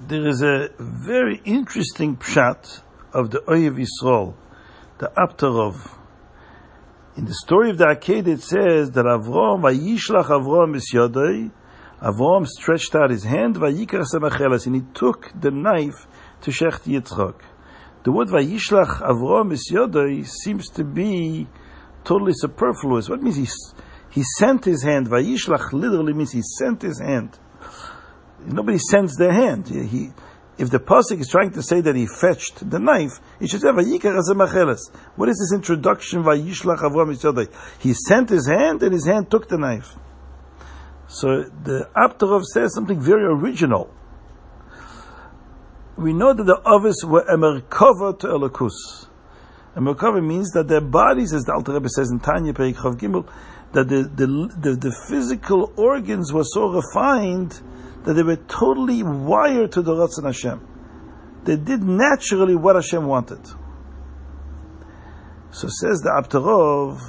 there is a very interesting pshat of the Ohev Yisrael, the Apter Rov. In the story of the Akedah, it says that Avram, Vayishlach Avram Yodai, Avram stretched out his hand, Vayikar Samachelas, and he took the knife to Shecht Yitzchak. The word Vayishlach Avram Yodai seems to be totally superfluous. What means he, he sent his hand? Vayishlach literally means he sent his hand. Nobody sends their hand. He, if the pasuk is trying to say that he fetched the knife, he should say Vayikar What is this introduction? Vayishlach Avram. He sent his hand, and his hand took the knife. So the Apter Rov says something very original. We know that the others were a to Elokus. A means that their bodies, as the Alter Rebbe says in Tanya Perek Chav Gimel, that the, the, the, the physical organs were so refined that they were totally wired to the Ratzon Hashem. They did naturally what Hashem wanted. So says the Apter Rov,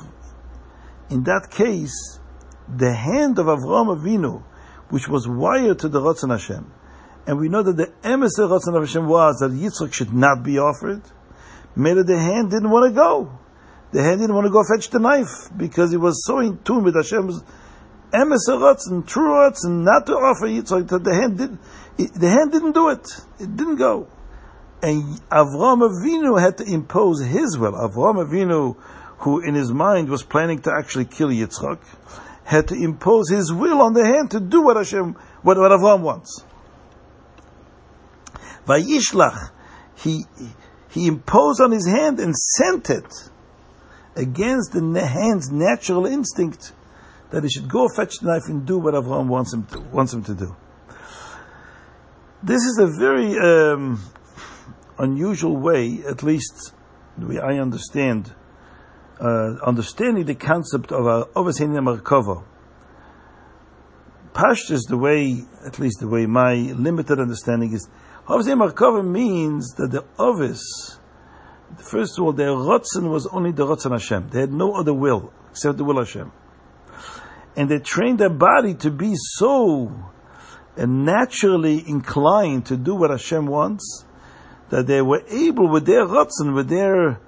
in that case, the hand of Avraham Avinu, which was wired to the Ratzon Hashem, and we know that the of Ratzon Hashem was that Yitzchak should not be offered, made it the hand didn't want to go. The hand didn't want to go fetch the knife because he was so in tune with Hashem's emes and true and not to offer Yitzchak the hand did the hand didn't do it. It didn't go. And Avraham Avinu had to impose his will. Avraham Avinu, who in his mind was planning to actually kill Yitzchak, had to impose his will on the hand to do what Hashem, what, what Avram wants. Vayishlach, he, he imposed on his hand and sent it against the hand's natural instinct that he should go fetch the knife and do what Avram wants him to, wants him to do. This is a very um, unusual way, at least the way I understand uh, understanding the concept of a Ovasenia Markova. Pshat is the way, at least the way my limited understanding is, Avos hen hen hamerkava means that the Ovis, first of all, their Rotzen was only the Rotzen Hashem. They had no other will except the will Hashem. And they trained their body to be so uh, naturally inclined to do what Hashem wants that they were able with their Rotzen, with their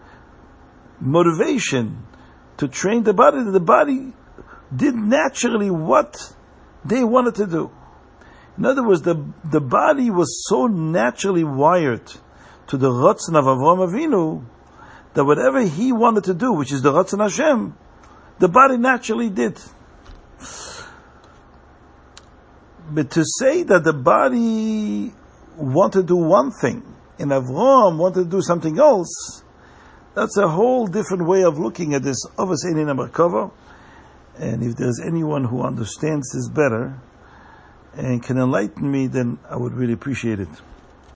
motivation to train the body, that the body did naturally what they wanted to do. In other words, the, the body was so naturally wired to the Ratzon of Avram Avinu that whatever he wanted to do, which is the Ratzon Hashem, the body naturally did. But to say that the body wanted to do one thing and Avram wanted to do something else, that's a whole different way of looking at this Avos Einin Merkava. And if there's anyone who understands this better and can enlighten me, then I would really appreciate it.